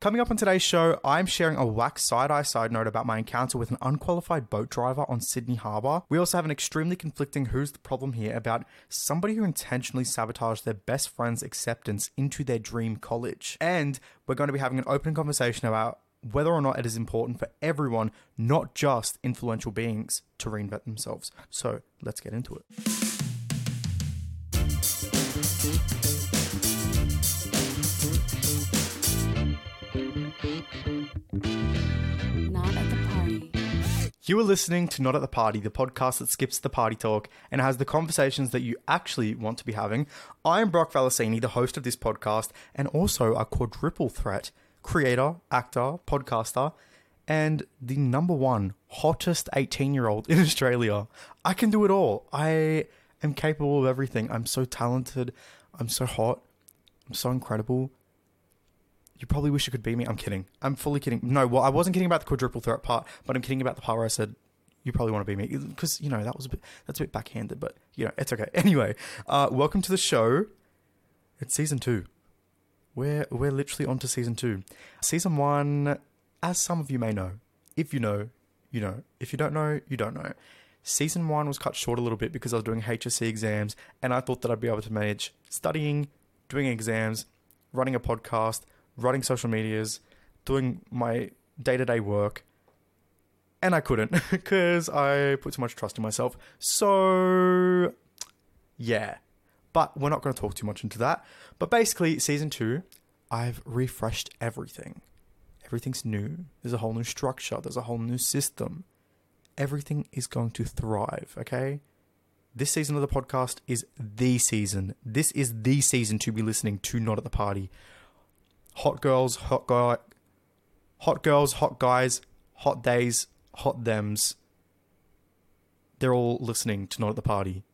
Coming up on today's show, I'm sharing a whack side eye side note about my encounter with an unqualified boat driver on Sydney Harbour. We also have an extremely conflicting who's the problem here about somebody who intentionally sabotaged their best friend's acceptance into their dream college. And we're going to be having an open conversation about whether or not it is important for everyone, not just influential beings, to reinvent themselves. So let's get into it. You are listening to Not at the Party, the podcast that skips the party talk and has the conversations that you actually want to be having. I'm Brock Valesini, the host of this podcast, and also a quadruple threat creator, actor, podcaster, and the number one hottest 18 year old in Australia. I can do it all. I am capable of everything. I'm so talented. I'm so hot. I'm so incredible. You probably wish you could be me. I'm kidding. I'm fully kidding. No, well, I wasn't kidding about the quadruple threat part, but I'm kidding about the part where I said you probably want to be me because you know that was a bit that's a bit backhanded, but you know it's okay. Anyway, uh, welcome to the show. It's season two. We're we're literally on to season two. Season one, as some of you may know, if you know, you know. If you don't know, you don't know. Season one was cut short a little bit because I was doing HSC exams, and I thought that I'd be able to manage studying, doing exams, running a podcast, running social medias, doing my day to day work. And I couldn't because I put too much trust in myself. So, yeah. But we're not going to talk too much into that. But basically, season two, I've refreshed everything. Everything's new. There's a whole new structure, there's a whole new system. Everything is going to thrive, okay? This season of the podcast is the season. This is the season to be listening to Not at the Party hot girls, hot guy, hot girls, hot guys, hot days, hot thems. They're all listening to not at the party.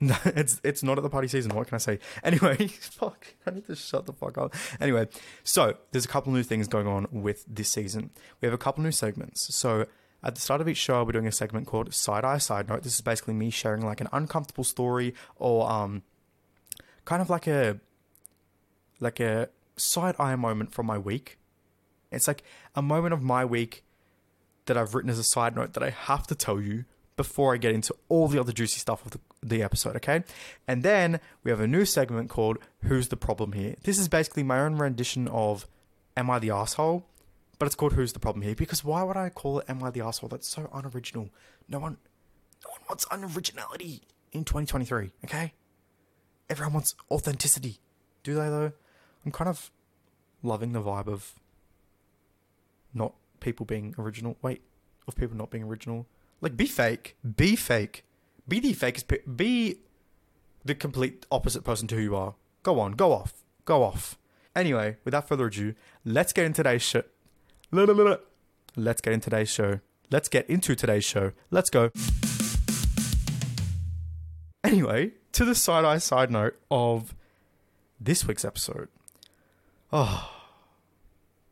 it's it's not at the party season. What can I say? Anyway, fuck. I need to shut the fuck up. Anyway, so there's a couple new things going on with this season. We have a couple new segments. So at the start of each show, we're doing a segment called Side Eye Side Note. This is basically me sharing like an uncomfortable story or um, kind of like a like a side eye moment from my week. It's like a moment of my week that I've written as a side note that I have to tell you before I get into all the other juicy stuff of the, the episode, okay? And then we have a new segment called Who's the Problem Here? This is basically my own rendition of Am I the Asshole? But it's called Who's the Problem Here? Because why would I call it Am I the Asshole? That's so unoriginal. No one no one wants unoriginality in 2023, okay? Everyone wants authenticity. Do they though? I'm kind of loving the vibe of not people being original. Wait, of people not being original. Like, be fake. Be fake. Be the fakest. Be the complete opposite person to who you are. Go on. Go off. Go off. Anyway, without further ado, let's get into today's show. Let's get into today's show. Let's get into today's show. Let's go. Anyway, to the side eye side note of this week's episode. Oh,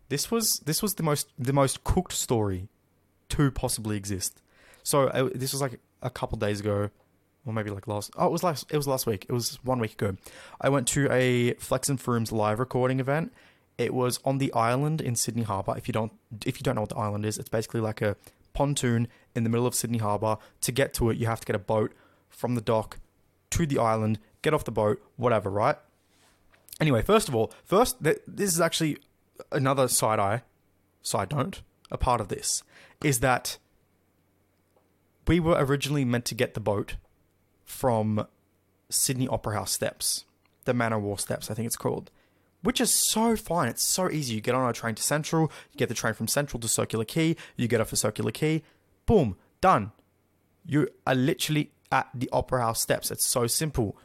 this was this was the most the most cooked story to possibly exist. So uh, this was like a couple days ago, or maybe like last. Oh, it was last. It was last week. It was one week ago. I went to a Flex and Frooms live recording event. It was on the island in Sydney Harbour. If you don't if you don't know what the island is, it's basically like a pontoon in the middle of Sydney Harbour. To get to it, you have to get a boat from the dock to the island, get off the boat, whatever, right? Anyway, first of all, first th- this is actually another side eye, side note. A part of this is that we were originally meant to get the boat from Sydney Opera House steps, the Man O'War steps, I think it's called, which is so fine. It's so easy. You get on a train to Central, you get the train from Central to Circular Quay, you get off a Circular Quay, boom, done. You are literally at the Opera House steps. It's so simple.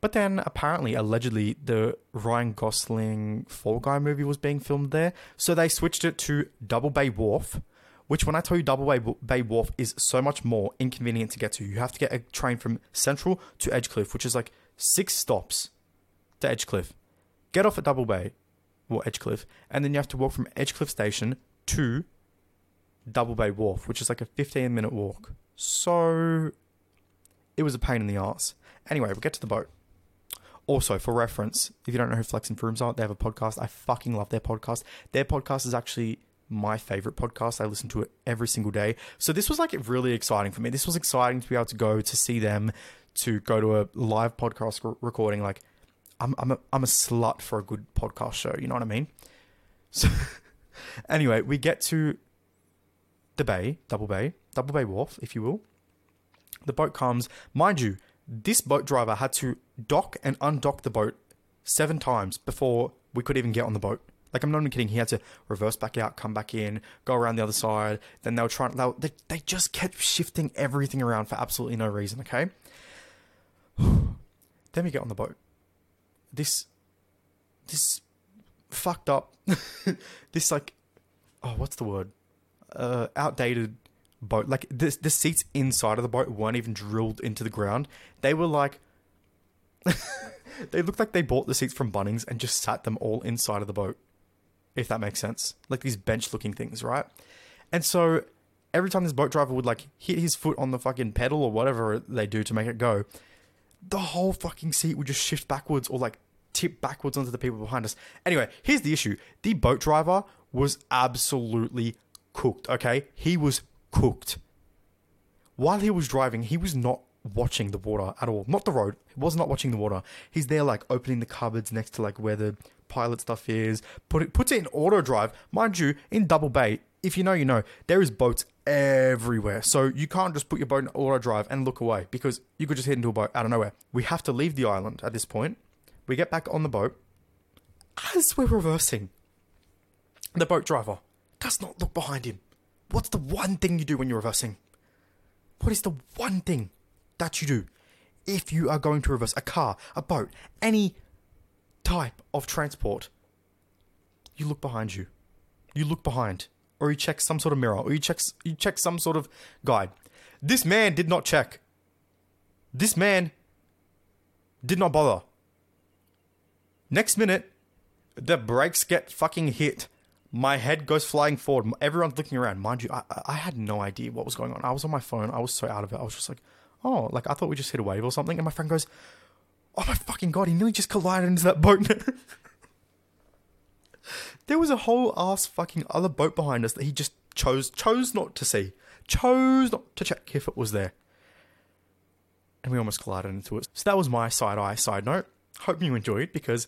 But then apparently, allegedly, the Ryan Gosling Fall Guy movie was being filmed there. So they switched it to Double Bay Wharf, which, when I tell you Double Bay, Bay Wharf is so much more inconvenient to get to. You have to get a train from Central to Edgecliff, which is like six stops to Edgecliff. Get off at Double Bay, or Edgecliff, and then you have to walk from Edgecliff Station to Double Bay Wharf, which is like a 15 minute walk. So it was a pain in the arse. Anyway, we'll get to the boat Also, for reference, if you don't know who Flex and Frooms are, they have a podcast. I fucking love their podcast. Their podcast is actually my favorite podcast. I listen to it every single day. So this was like really exciting for me. This was exciting to be able to go to see them, to go to a live podcast re- recording. Like, I'm I'm a, I'm a slut for a good podcast show. You know what I mean? So anyway, we get to the bay, Double Bay, Double Bay Wharf, if you will. The boat comes, mind you. This boat driver had to dock and undock the boat seven times before we could even get on the boat. Like I'm not even kidding. He had to reverse back out, come back in, go around the other side. Then they were trying. They, were- they, they just kept shifting everything around for absolutely no reason. Okay. then we get on the boat. This, this fucked up. this like, oh, what's the word? Uh, outdated boat. Like the the seats inside of the boat weren't even drilled into the ground. They were like. they looked like they bought the seats from Bunnings and just sat them all inside of the boat if that makes sense. Like these bench looking things, right? And so every time this boat driver would like hit his foot on the fucking pedal or whatever they do to make it go, the whole fucking seat would just shift backwards or like tip backwards onto the people behind us. Anyway, here's the issue. The boat driver was absolutely cooked, okay? He was cooked. While he was driving, he was not watching the water at all. Not the road. He was not watching the water. He's there like opening the cupboards next to like where the pilot stuff is. Put it puts it in auto drive. Mind you, in Double Bay, if you know, you know, there is boats everywhere. So you can't just put your boat in auto drive and look away because you could just hit into a boat out of nowhere. We have to leave the island at this point. We get back on the boat. As we're reversing, the boat driver does not look behind him. What's the one thing you do when you're reversing? What is the one thing that you do if you are going to reverse a car, a boat, any type of transport? You look behind you. You look behind, or you check some sort of mirror, or you check you check some sort of guide. This man did not check. This man did not bother. Next minute, the brakes get fucking hit. My head goes flying forward. Everyone's looking around. Mind you, I, I had no idea what was going on. I was on my phone. I was so out of it. I was just like, oh, like I thought we just hit a wave or something. And my friend goes, oh my fucking god, he nearly just collided into that boat. there was a whole ass fucking other boat behind us that he just chose chose not to see, chose not to check if it was there, and we almost collided into it. So that was my side eye side note. Hope you enjoyed because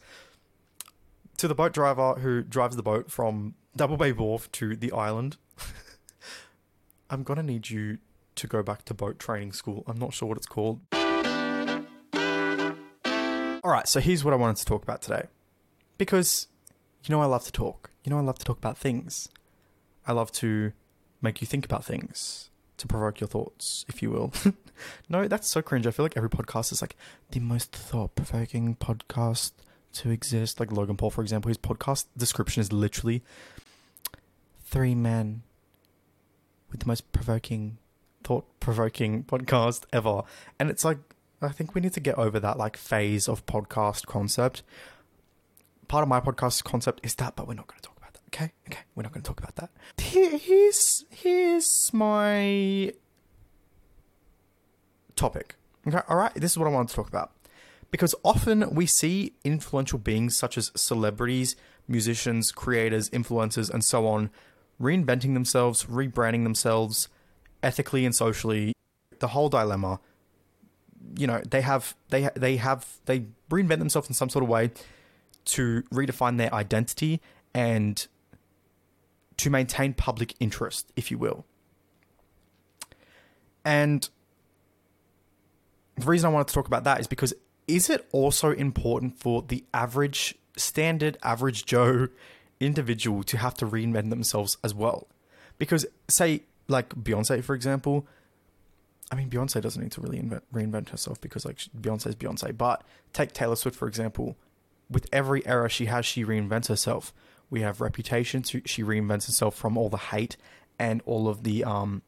to the boat driver who drives the boat from Double Bay Wharf to the island, I'm gonna need you to go back to boat training school. I'm not sure what it's called. All right, so here's what I wanted to talk about today. Because you know I love to talk. You know I love to talk about things. I love to make you think about things, to provoke your thoughts, if you will. no, that's so cringe. I feel like every podcast is like the most thought provoking podcast to exist. Like Logan Paul, for example, his podcast description is literally three men with the most provoking, thought provoking podcast ever. And it's like, I think we need to get over that like phase of podcast concept. Part of my podcast concept is that, but we're not going to talk about that. Okay, okay, we're not going to talk about that. Here, here's here's my topic. Okay, all right. This is what I wanted to talk about because often we see influential beings such as celebrities, musicians, creators, influencers, and so on reinventing themselves, rebranding themselves ethically and socially. The whole dilemma you know they have they they have they reinvent themselves in some sort of way to redefine their identity and to maintain public interest if you will and the reason I wanted to talk about that is because is it also important for the average standard average joe individual to have to reinvent themselves as well because say like Beyonce for example I mean, Beyonce doesn't need to really invent, reinvent herself because like Beyonce's Beyonce. But take Taylor Swift for example. With every era she has, she reinvents herself. We have Reputation. She reinvents herself from all the hate and all of the um,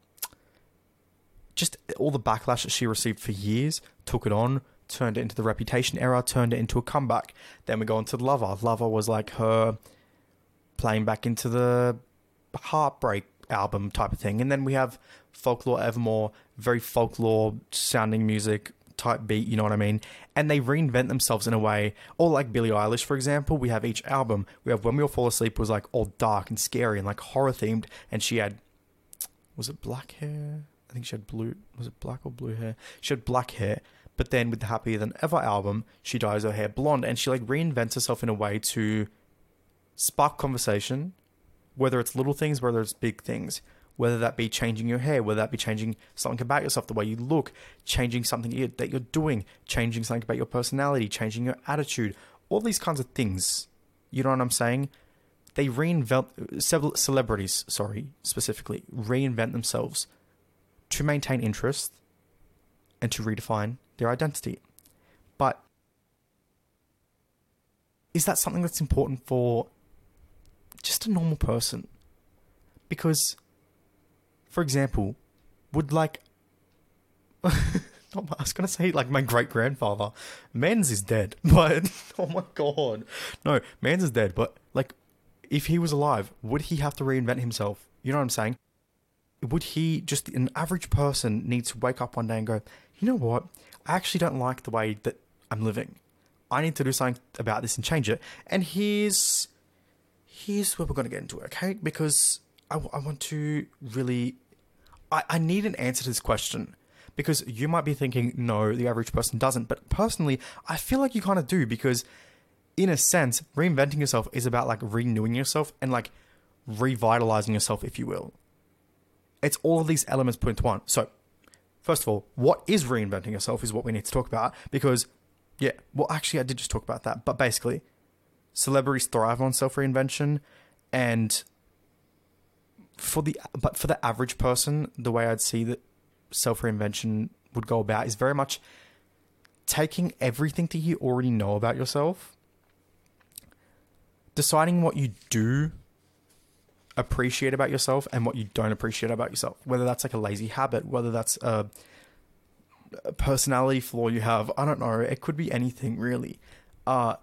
just all the backlash that she received for years. Took it on, turned it into the Reputation era, turned it into a comeback. Then we go into Lover. Lover was like her playing back into the heartbreak album type of thing. And then we have Folklore Evermore, very folklore sounding music, type beat, you know what I mean? And they reinvent themselves in a way, or like Billie Eilish, for example, we have each album. We have When We All Fall Asleep was like all dark and scary and like horror themed, and she had, was it black hair? I think she had blue, was it black or blue hair? She had black hair. But then with the Happier Than Ever album, she dyes her hair blonde and she like reinvents herself in a way to spark conversation, whether it's little things, whether it's big things whether that be changing your hair, whether that be changing something about yourself, the way you look, changing something that you're doing, changing something about your personality, changing your attitude, all these kinds of things. You know what I'm saying? They reinvent several celebrities, sorry, specifically reinvent themselves to maintain interest and to redefine their identity. But is that something that's important for just a normal person? Because for example, would like I was gonna say like my great grandfather. Mans is dead, but oh my god, no, Mans is dead. But like, if he was alive, would he have to reinvent himself? You know what I'm saying? Would he just an average person need to wake up one day and go, you know what? I actually don't like the way that I'm living. I need to do something about this and change it. And here's here's where we're gonna get into it, okay? Because I, I want to really I, I need an answer to this question because you might be thinking, no, the average person doesn't. But personally, I feel like you kind of do because, in a sense, reinventing yourself is about like renewing yourself and like revitalizing yourself, if you will. It's all of these elements put into one. So, first of all, what is reinventing yourself is what we need to talk about because, yeah, well, actually, I did just talk about that. But basically, celebrities thrive on self reinvention and for the but for the average person, the way I'd see that self reinvention would go about is very much taking everything that you already know about yourself, deciding what you do appreciate about yourself and what you don't appreciate about yourself. Whether that's like a lazy habit, whether that's a, a personality flaw you have, I don't know. It could be anything really. Uh,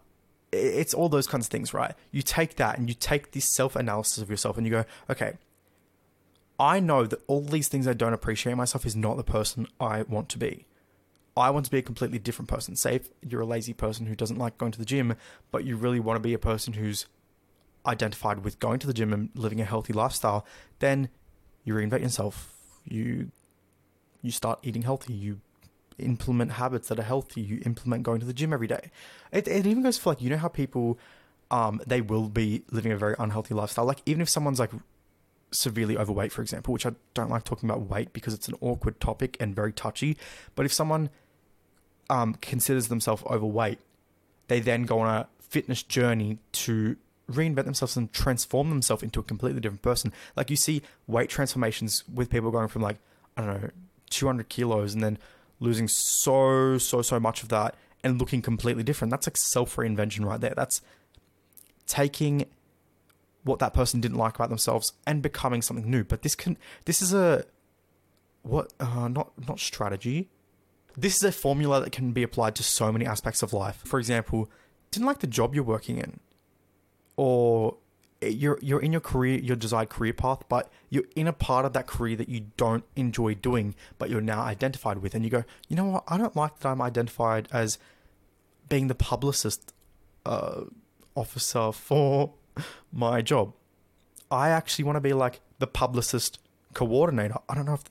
it's all those kinds of things, right? You take that and you take this self analysis of yourself and you go, okay, I know that all these things I don't appreciate myself is not the person I want to be. I want to be a completely different person. Say if you're a lazy person who doesn't like going to the gym, but you really want to be a person who's identified with going to the gym and living a healthy lifestyle, then you reinvent yourself. You you start eating healthy. You implement habits that are healthy. You implement going to the gym every day. It, it even goes for like you know how people um they will be living a very unhealthy lifestyle. Like even if someone's like severely overweight, for example, which I don't like talking about weight because it's an awkward topic and very touchy. But if someone um, considers themselves overweight, they then go on a fitness journey to reinvent themselves and transform themselves into a completely different person. Like you see weight transformations with people going from like, I don't know, 200 kilos and then losing so, so, so much of that and looking completely different. That's like self reinvention right there. That's taking what that person didn't like about themselves and becoming something new. But this can this is a what uh, not not strategy. This is a formula that can be applied to so many aspects of life. For example, didn't like the job you're working in, or you're you're in your career, your desired career path, but you're in a part of that career that you don't enjoy doing, but you're now identified with, and you go, you know what? I don't like that I'm identified as being the publicist uh, officer for my job. I actually want to be like the publicist coordinator. I don't know if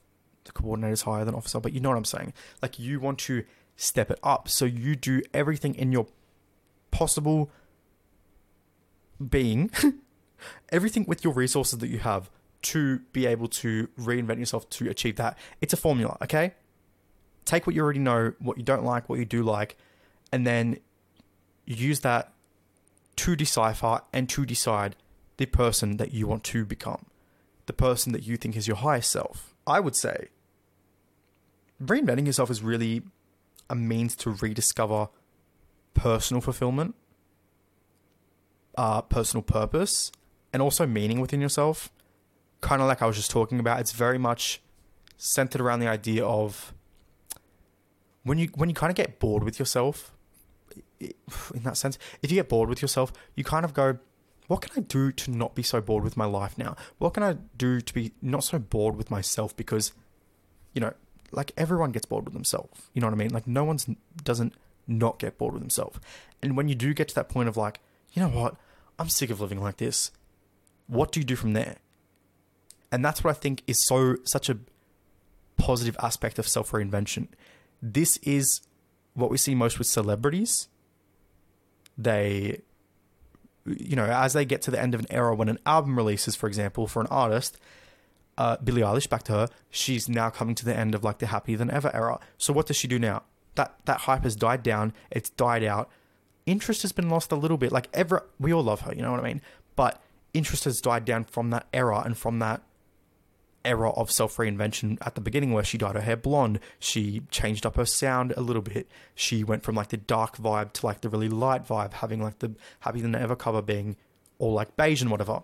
the coordinator is higher than officer, but you know what I'm saying. Like you want to step it up. So you do everything in your possible being, everything with your resources that you have to be able to reinvent yourself to achieve that. It's a formula, okay? Take what you already know, what you don't like, what you do like, and then you use that to decipher and to decide the person that you want to become, the person that you think is your highest self. I would say reinventing yourself is really a means to rediscover personal fulfillment, uh, personal purpose, and also meaning within yourself. Kind of like I was just talking about, it's very much centered around the idea of when you when you kind of get bored with yourself in that sense, if you get bored with yourself, you kind of go, what can I do to not be so bored with my life now? What can I do to be not so bored with myself? Because, you know, like everyone gets bored with themselves. You know what I mean? Like no one's doesn't not get bored with themselves. And when you do get to that point of like, you know what, I'm sick of living like this. What do you do from there? And that's what I think is so such a positive aspect of self reinvention. This is what we see most with celebrities. They, you know, as they get to the end of an era when an album releases, for example, for an artist, uh, Billie Eilish, back to her, she's now coming to the end of like the happier than ever era. So what does she do now? That that hype has died down. It's died out. Interest has been lost a little bit. Like ever, we all love her. You know what I mean? But interest has died down from that era and from that era of self reinvention at the beginning where she dyed her hair blonde. She changed up her sound a little bit. She went from like the dark vibe to like the really light vibe, having like the Happy than ever cover being all like beige and whatever.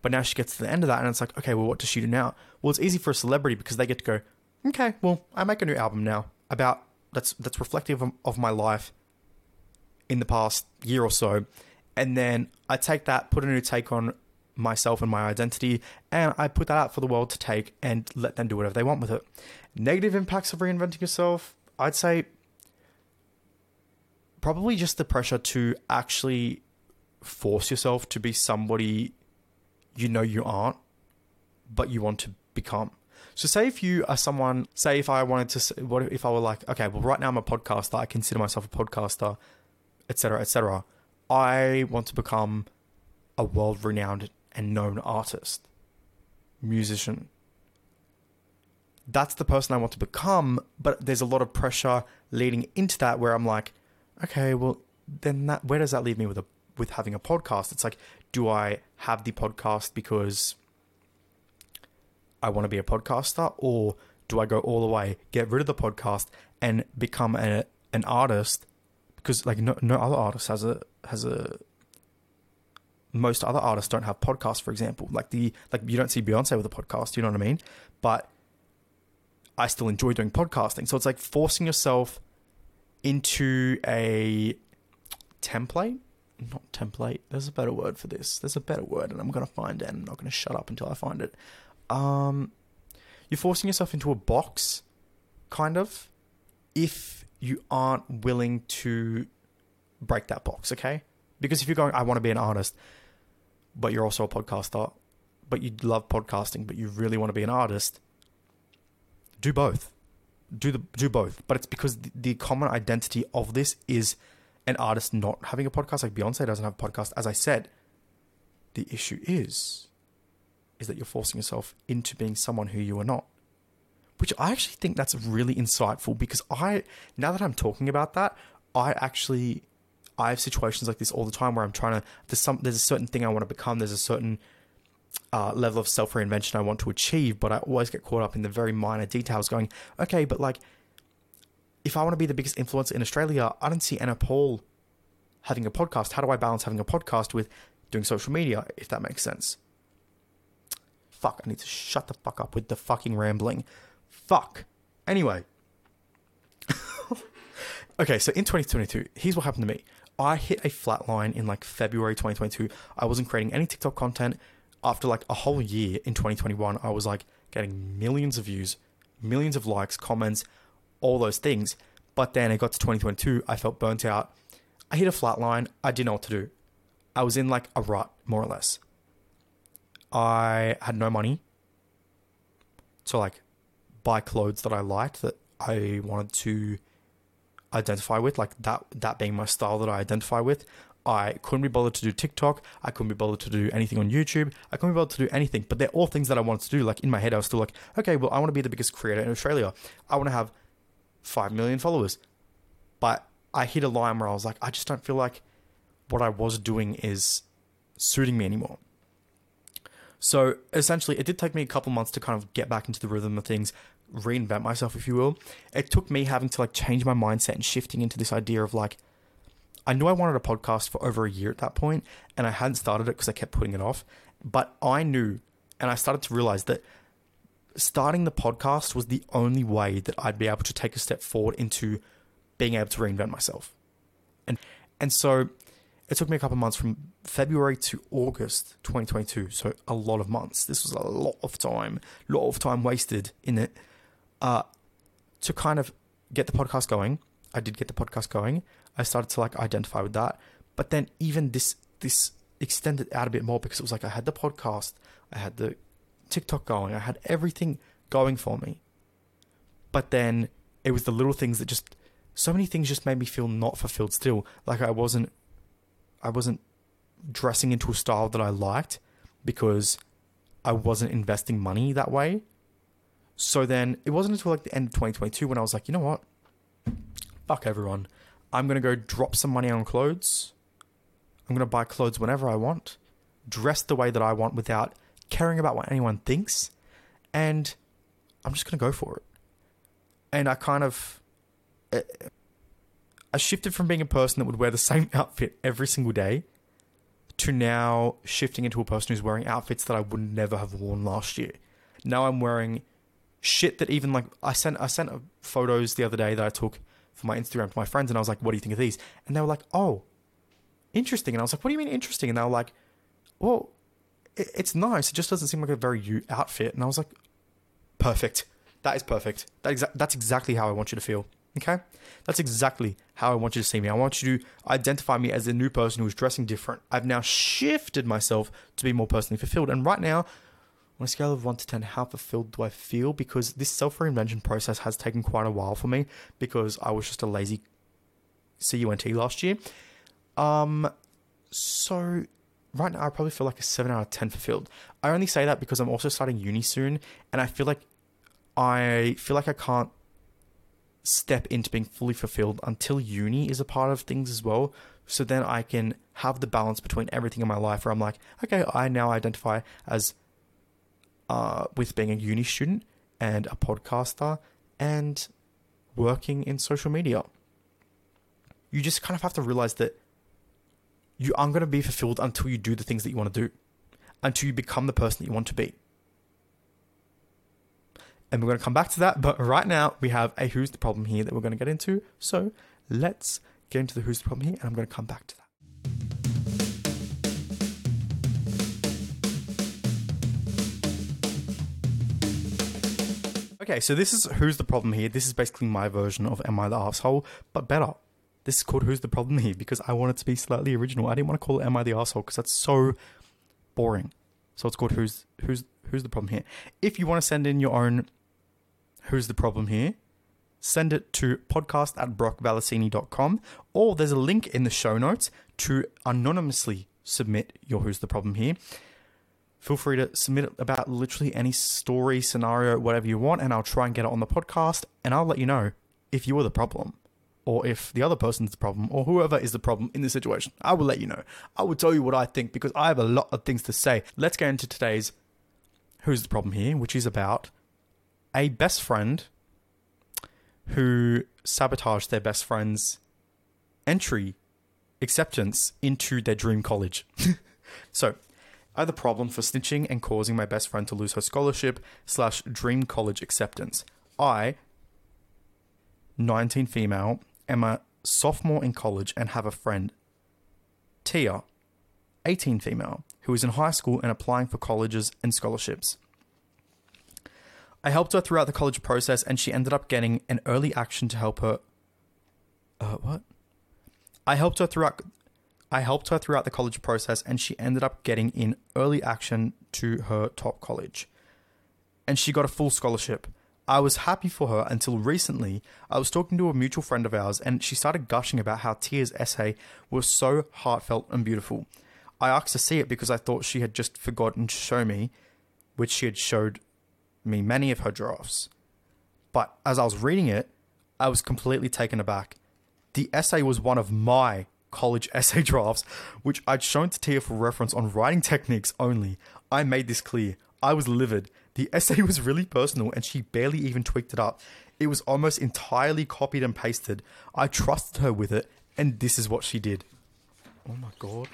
But now she gets to the end of that and it's like, okay, well, what does she do now? Well, it's easy for a celebrity because they get to go, okay, well, I make a new album now about that's that's reflective of, of my life in the past year or so, and then I take that, put a new take on myself and my identity, and I put that out for the world to take and let them do whatever they want with it. Negative impacts of reinventing yourself, I'd say probably just the pressure to actually force yourself to be somebody you know you aren't, but you want to become. So, say if you are someone, say if I wanted to, what if I were like, okay, well, right now I'm a podcaster, I consider myself a podcaster, etc., etc. I want to become a world renowned and known artist, musician. That's the person I want to become, but there's a lot of pressure leading into that where I'm like, okay, well, then that where does that leave me with a with having a podcast? It's like, do I have the podcast because I want to be a podcaster, or do I go all the way, get rid of the podcast, and become a, an artist? Because like no no other artist has a has a most other artists don't have podcasts, for example. Like the like you don't see Beyonce with a podcast, you know what I mean? But I still enjoy doing podcasting. So it's like forcing yourself into a template. Not template. There's a better word for this. There's a better word, and I'm gonna find it. And I'm not gonna shut up until I find it. Um, you're forcing yourself into a box, kind of, if you aren't willing to break that box. Okay, because if you're going, I want to be an artist, but you're also a podcaster, but you love podcasting, but you really want to be an artist, do both. Do the do both. But it's because the, the common identity of this is an artist not having a podcast. Like Beyonce doesn't have a podcast. As I said, the issue is is that you're forcing yourself into being someone who you are not. Which I actually think that's really insightful because I now that I'm talking about that, I actually I have situations like this all the time where I'm trying to there's some there's a certain thing I want to become, there's a certain uh, level of self reinvention I want to achieve, but I always get caught up in the very minor details going, okay, but like if I want to be the biggest influencer in Australia, I don't see Anna Paul having a podcast. How do I balance having a podcast with doing social media, if that makes sense? Fuck, I need to shut the fuck up with the fucking rambling. Fuck. Anyway. okay, so in 2022, here's what happened to me. I hit a flat line in like February 2022. I wasn't creating any TikTok content. After like a whole year in 2021, I was like getting millions of views, millions of likes, comments, all those things. But then it got to 2022, I felt burnt out. I hit a flat line. I didn't know what to do. I was in like a rut, more or less. I had no money So, like buy clothes that I liked that I wanted to identify with, like that that being my style that I identify with. I couldn't be bothered to do TikTok. I couldn't be bothered to do anything on YouTube. I couldn't be bothered to do anything. But they're all things that I wanted to do. Like in my head, I was still like, okay, well, I want to be the biggest creator in Australia. I want to have five million followers. But I hit a line where I was like, I just don't feel like what I was doing is suiting me anymore. So essentially, it did take me a couple months to kind of get back into the rhythm of things, reinvent myself, if you will. It took me having to like change my mindset and shifting into this idea of like, I knew I wanted a podcast for over a year at that point, and I hadn't started it because I kept putting it off. But I knew, and I started to realize that starting the podcast was the only way that I'd be able to take a step forward into being able to reinvent myself. And and so it took me a couple months from February to August 2022, so a lot of months. This was a lot of time, lot of time wasted in it. Uh, to kind of get the podcast going. I did get the podcast going. I started to like identify with that, but then even this this extended out a bit more because it was like I had the podcast, I had the TikTok going, I had everything going for me. But then it was the little things that just so many things just made me feel not fulfilled still. Like I wasn't I wasn't dressing into a style that I liked because I wasn't investing money that way. So then it wasn't until like the end of 2022 when I was like, you know what? Fuck everyone. I'm going to go drop some money on clothes. I'm going to buy clothes whenever I want, dress the way that I want without caring about what anyone thinks. And I'm just going to go for it. And I kind of. eh, I shifted from being a person that would wear the same outfit every single day to now shifting into a person who's wearing outfits that I would never have worn last year. Now I'm wearing shit that even like I sent I sent photos the other day that I took for my Instagram to my friends and I was like, "What do you think of these?" And they were like, "Oh, interesting." And I was like, "What do you mean interesting?" And they were like, "Well, it, it's nice. It just doesn't seem like a very you outfit." And I was like, "Perfect. That is perfect. That exa- that's exactly how I want you to feel." Okay? That's exactly how I want you to see me. I want you to identify me as a new person who is dressing different. I've now shifted myself to be more personally fulfilled. And right now, on a scale of 1 to 10, how fulfilled do I feel? Because this self reinvention process has taken quite a while for me because I was just a lazy CUNT last year. Um, so right now, I probably feel like a 7 out of 10 fulfilled. I only say that because I'm also starting uni soon, and I feel like I feel like I can't step into being fully fulfilled until uni is a part of things as well. So then I can have the balance between everything in my life where I'm like, okay, I now identify as uh, with being a uni student and a podcaster and working in social media. You just kind of have to realize that you aren't going to be fulfilled until you do the things that you want to do, until you become the person that you want to be. And we're going to come back to that, but right now we have a who's the problem here that we're going to get into. So let's get into the who's the problem here, and I'm going to come back to that. Okay, so this is who's the problem here. This is basically my version of Am I the Asshole, but better. This is called Who's the Problem Here because I want it to be slightly original. I didn't want to call it Am I the Asshole because that's so boring. So it's called Who's Who's Who's the Problem Here. If you want to send in your own Who's the Problem Here, send it to podcast at brockvalesini.com or there's a link in the show notes to anonymously submit your Who's the Problem Here. Feel free to submit about literally any story, scenario, whatever you want, and I'll try and get it on the podcast and I'll let you know if you are the problem or if the other person's the problem or whoever is the problem in the situation. I will let you know. I will tell you what I think because I have a lot of things to say. Let's get into today's Who's the Problem Here, which is about a best friend who sabotaged their best friend's entry acceptance into their dream college. so, I the problem for snitching and causing my best friend to lose her scholarship slash dream college acceptance. I, 19 female, am a sophomore in college and have a friend, Tia, 18 female, who is in high school and applying for colleges and scholarships. I helped her throughout the college process and she ended up getting an early action to help her. Uh, what? I helped her throughout. I helped her throughout the college process and she ended up getting in early action to her top college. And she got a full scholarship. I was happy for her until recently. I was talking to a mutual friend of ours and she started gushing about how Tia's essay was so heartfelt and beautiful. I asked to see it because I thought she had just forgotten to show me, which she had showed me many of her drafts. But as I was reading it, I was completely taken aback. The essay was one of my college essay drafts, which I'd shown to Tia for reference on writing techniques only. I made this clear. I was livid. The essay was really personal and she barely even tweaked it up. It was almost entirely copied and pasted. I trusted her with it, and this is what she did. Oh my god.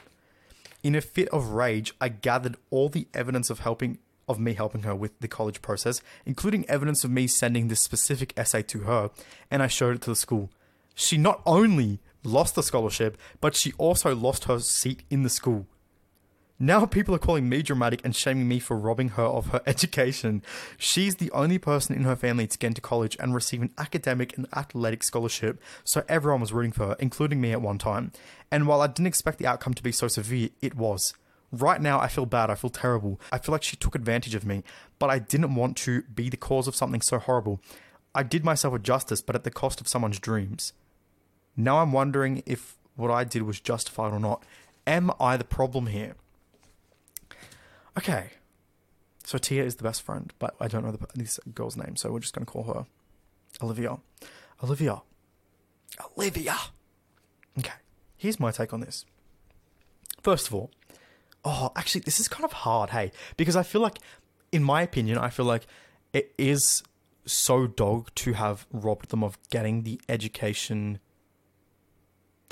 In a fit of rage, I gathered all the evidence of helping of me helping her with the college process, including evidence of me sending this specific essay to her, and I showed it to the school. She not only lost the scholarship, but she also lost her seat in the school. Now people are calling me dramatic and shaming me for robbing her of her education. She's the only person in her family to get into college and receive an academic and athletic scholarship, so everyone was rooting for her, including me at one time. And while I didn't expect the outcome to be so severe, it was. Right now, I feel bad. I feel terrible. I feel like she took advantage of me, but I didn't want to be the cause of something so horrible. I did myself a justice, but at the cost of someone's dreams. Now I'm wondering if what I did was justified or not. Am I the problem here? Okay. So Tia is the best friend, but I don't know the, this girl's name, so we're just going to call her Olivia. Olivia. Olivia. Okay. Here's my take on this. First of all, oh, actually, this is kind of hard, hey, because I feel like, in my opinion, I feel like it is so dog to have robbed them of getting the education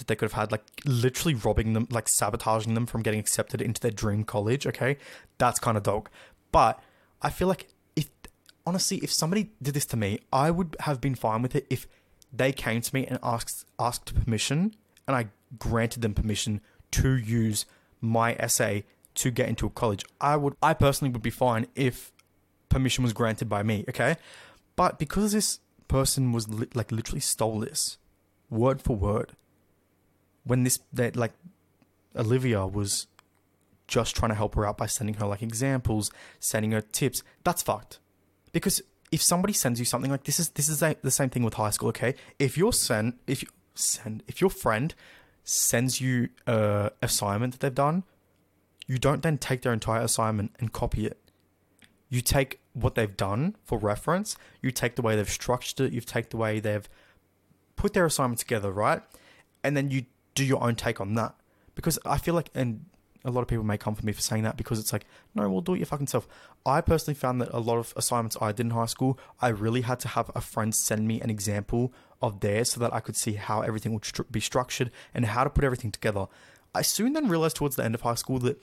that they could have had, like literally robbing them, like sabotaging them from getting accepted into their dream college. Okay, that's kind of dog. But I feel like if honestly, if somebody did this to me, I would have been fine with it if they came to me and asked asked permission, and I granted them permission to use my essay to get into a college. I would, I personally would be fine if permission was granted by me. Okay, but because this person was li- like literally stole this word for word when this that like Olivia was just trying to help her out by sending her like examples, sending her tips. That's fucked. Because if somebody sends you something like this is this is the same thing with high school, okay? If your send if you send if your friend sends you a assignment that they've done, you don't then take their entire assignment and copy it. You take what they've done for reference, you take the way they've structured it, you take the way they've put their assignment together, right? And then you do your own take on that. Because I feel like, and a lot of people may come for me for saying that because it's like, no, we'll do it your fucking self. I personally found that a lot of assignments I did in high school, I really had to have a friend send me an example of theirs so that I could see how everything would be structured and how to put everything together. I soon then realized towards the end of high school that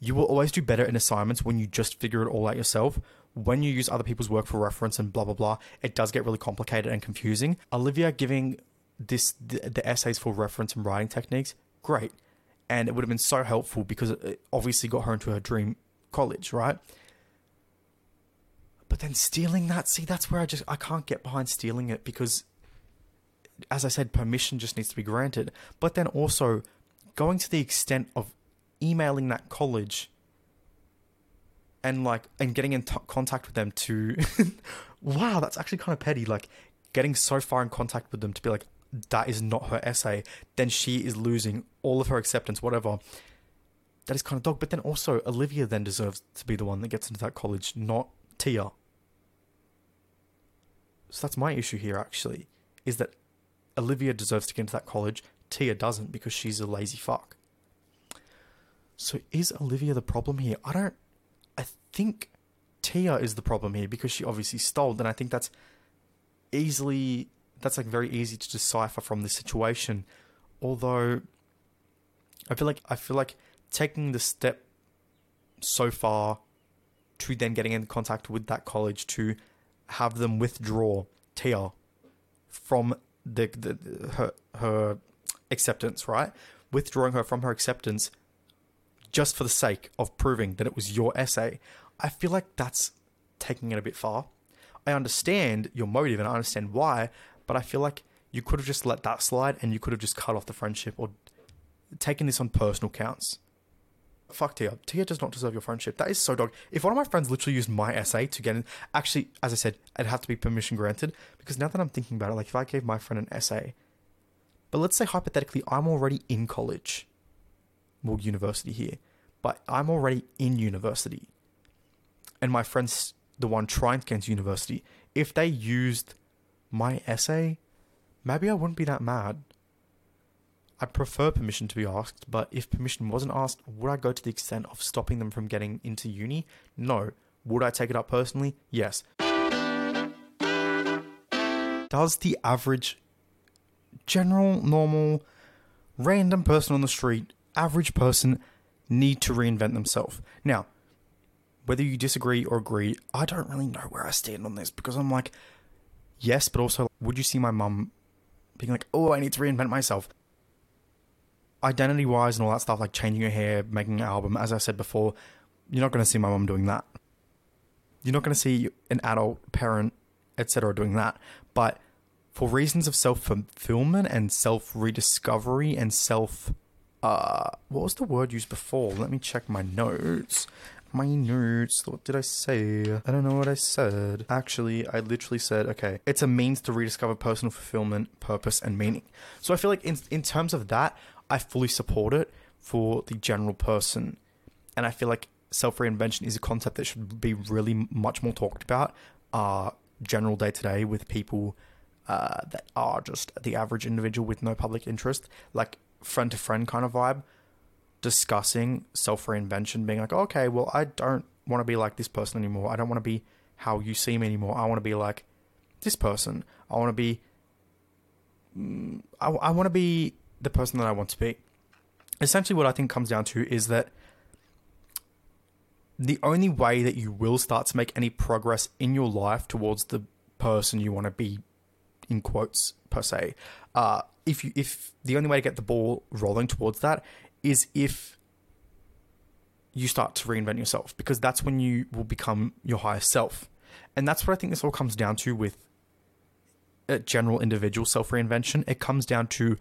you will always do better in assignments when you just figure it all out yourself. When you use other people's work for reference and blah blah blah, it does get really complicated and confusing. Olivia giving this the, the essays for reference and writing techniques, great, and it would have been so helpful because it obviously got her into her dream college, right? But then stealing that, see, that's where I just I can't get behind stealing it because, as I said, permission just needs to be granted. But then also going to the extent of emailing that college and like and getting in t- contact with them to wow that's actually kind of petty like getting so far in contact with them to be like that is not her essay, then she is losing all of her acceptance, whatever. That is kind of dog. But then also, Olivia then deserves to be the one that gets into that college, not Tia. So that's my issue here, actually, is that Olivia deserves to get into that college, Tia doesn't because she's a lazy fuck. So is Olivia the problem here? I don't. I think Tia is the problem here because she obviously stole, and I think that's easily that's like very easy to decipher from this situation. Although I feel like I feel like taking the step so far to then getting in contact with that college to have them withdraw Tia from the, the her her acceptance, right? Withdrawing her from her acceptance just for the sake of proving that it was your essay. I feel like that's taking it a bit far. I understand your motive and I understand why, but I feel like you could have just let that slide and you could have just cut off the friendship or taken this on personal counts. Fuck Tia. Tia does not deserve your friendship. That is so dog. If one of my friends literally used my essay to get in, actually, as I said, it'd have to be permission granted. Because now that I'm thinking about it, like if I gave my friend an essay, but let's say hypothetically, I'm already in college, well, university here, but I'm already in university, and my friend's the one trying to get into university. If they used my essay, maybe I wouldn't be that mad. I'd prefer permission to be asked, but if permission wasn't asked, would I go to the extent of stopping them from getting into uni? No. Would I take it up personally? Yes. Does the average, general, normal, random person on the street, average person, need to reinvent themselves? Now, whether you disagree or agree, I don't really know where I stand on this because I'm like, yes, but also, would you see my mum being like, oh, I need to reinvent myself? identity wise and all that stuff, like changing your hair, making an album, as I said before, you're not going to see my mum doing that. You're not going to see an adult parent, etc., doing that. But for reasons of self fulfillment and self rediscovery and self. Uh, what was the word used before? Let me check my notes. My notes. What did I say? I don't know what I said. Actually, I literally said, okay, it's a means to rediscover personal fulfillment, purpose, and meaning. So I feel like in in terms of that, I fully support it for the general person, and I feel like self reinvention is a concept that should be really much more talked about. Uh, general day to day with people uh, that are just the average individual with no public interest, like friend to friend kind of vibe, discussing self reinvention, being like, okay, well, I don't want to be like this person anymore. I don't want to be how you see me anymore. I want to be like this person. I want to be. mm, I, I want to be the person that I want to be. Essentially, what I think comes down to is that the only way that you will start to make any progress in your life towards the person you want to be in quotes per se uh, if you if the only way to get the ball rolling towards that is if you start to reinvent yourself because that's when you will become your highest self and that's what i think this all comes down to with general individual self reinvention it comes down to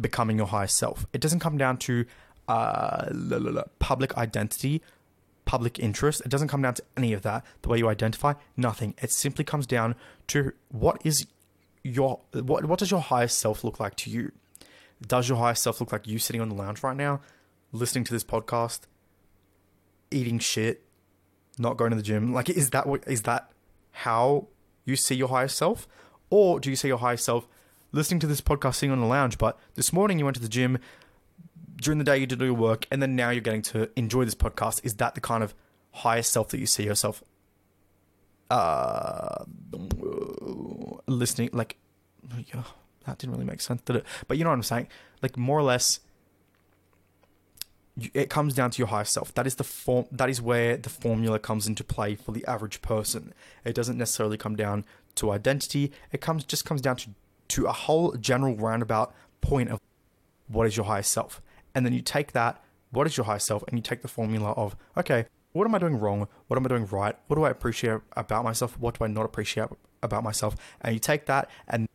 becoming your highest self it doesn't come down to uh, la, la, la, public identity public interest. It doesn't come down to any of that. The way you identify, nothing. It simply comes down to what is your what what does your highest self look like to you? Does your higher self look like you sitting on the lounge right now, listening to this podcast, eating shit, not going to the gym? Like is that what is that how you see your higher self? Or do you see your higher self listening to this podcast sitting on the lounge, but this morning you went to the gym, during the day you did all your work and then now you're getting to enjoy this podcast is that the kind of higher self that you see yourself uh listening like yeah, that didn't really make sense did it but you know what i'm saying like more or less it comes down to your highest self that is the form that is where the formula comes into play for the average person it doesn't necessarily come down to identity it comes just comes down to to a whole general roundabout point of what is your highest self and then you take that, what is your higher self, and you take the formula of, okay, what am I doing wrong? What am I doing right? What do I appreciate about myself? What do I not appreciate about myself? And you take that, and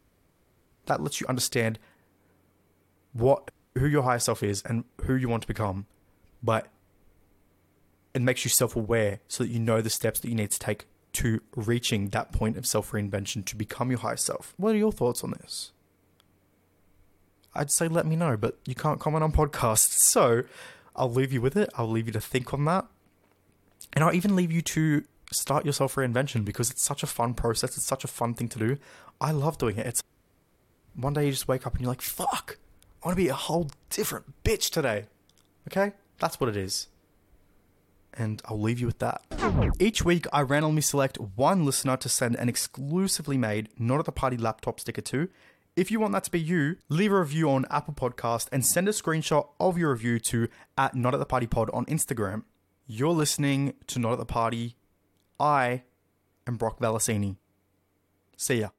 that lets you understand what who your higher self is and who you want to become. But it makes you self aware so that you know the steps that you need to take to reaching that point of self reinvention to become your higher self. What are your thoughts on this? I'd say let me know, but you can't comment on podcasts. So I'll leave you with it. I'll leave you to think on that. And I'll even leave you to start your self reinvention because it's such a fun process. It's such a fun thing to do. I love doing it. It's one day you just wake up and you're like, fuck, I want to be a whole different bitch today. Okay? That's what it is. And I'll leave you with that. Each week, I randomly select one listener to send an exclusively made Not at the Party laptop sticker to. If you want that to be you, leave a review on Apple Podcast and send a screenshot of your review to at Not at the Party Pod on Instagram. You're listening to Not at the Party. I am Brock Valesini. See ya.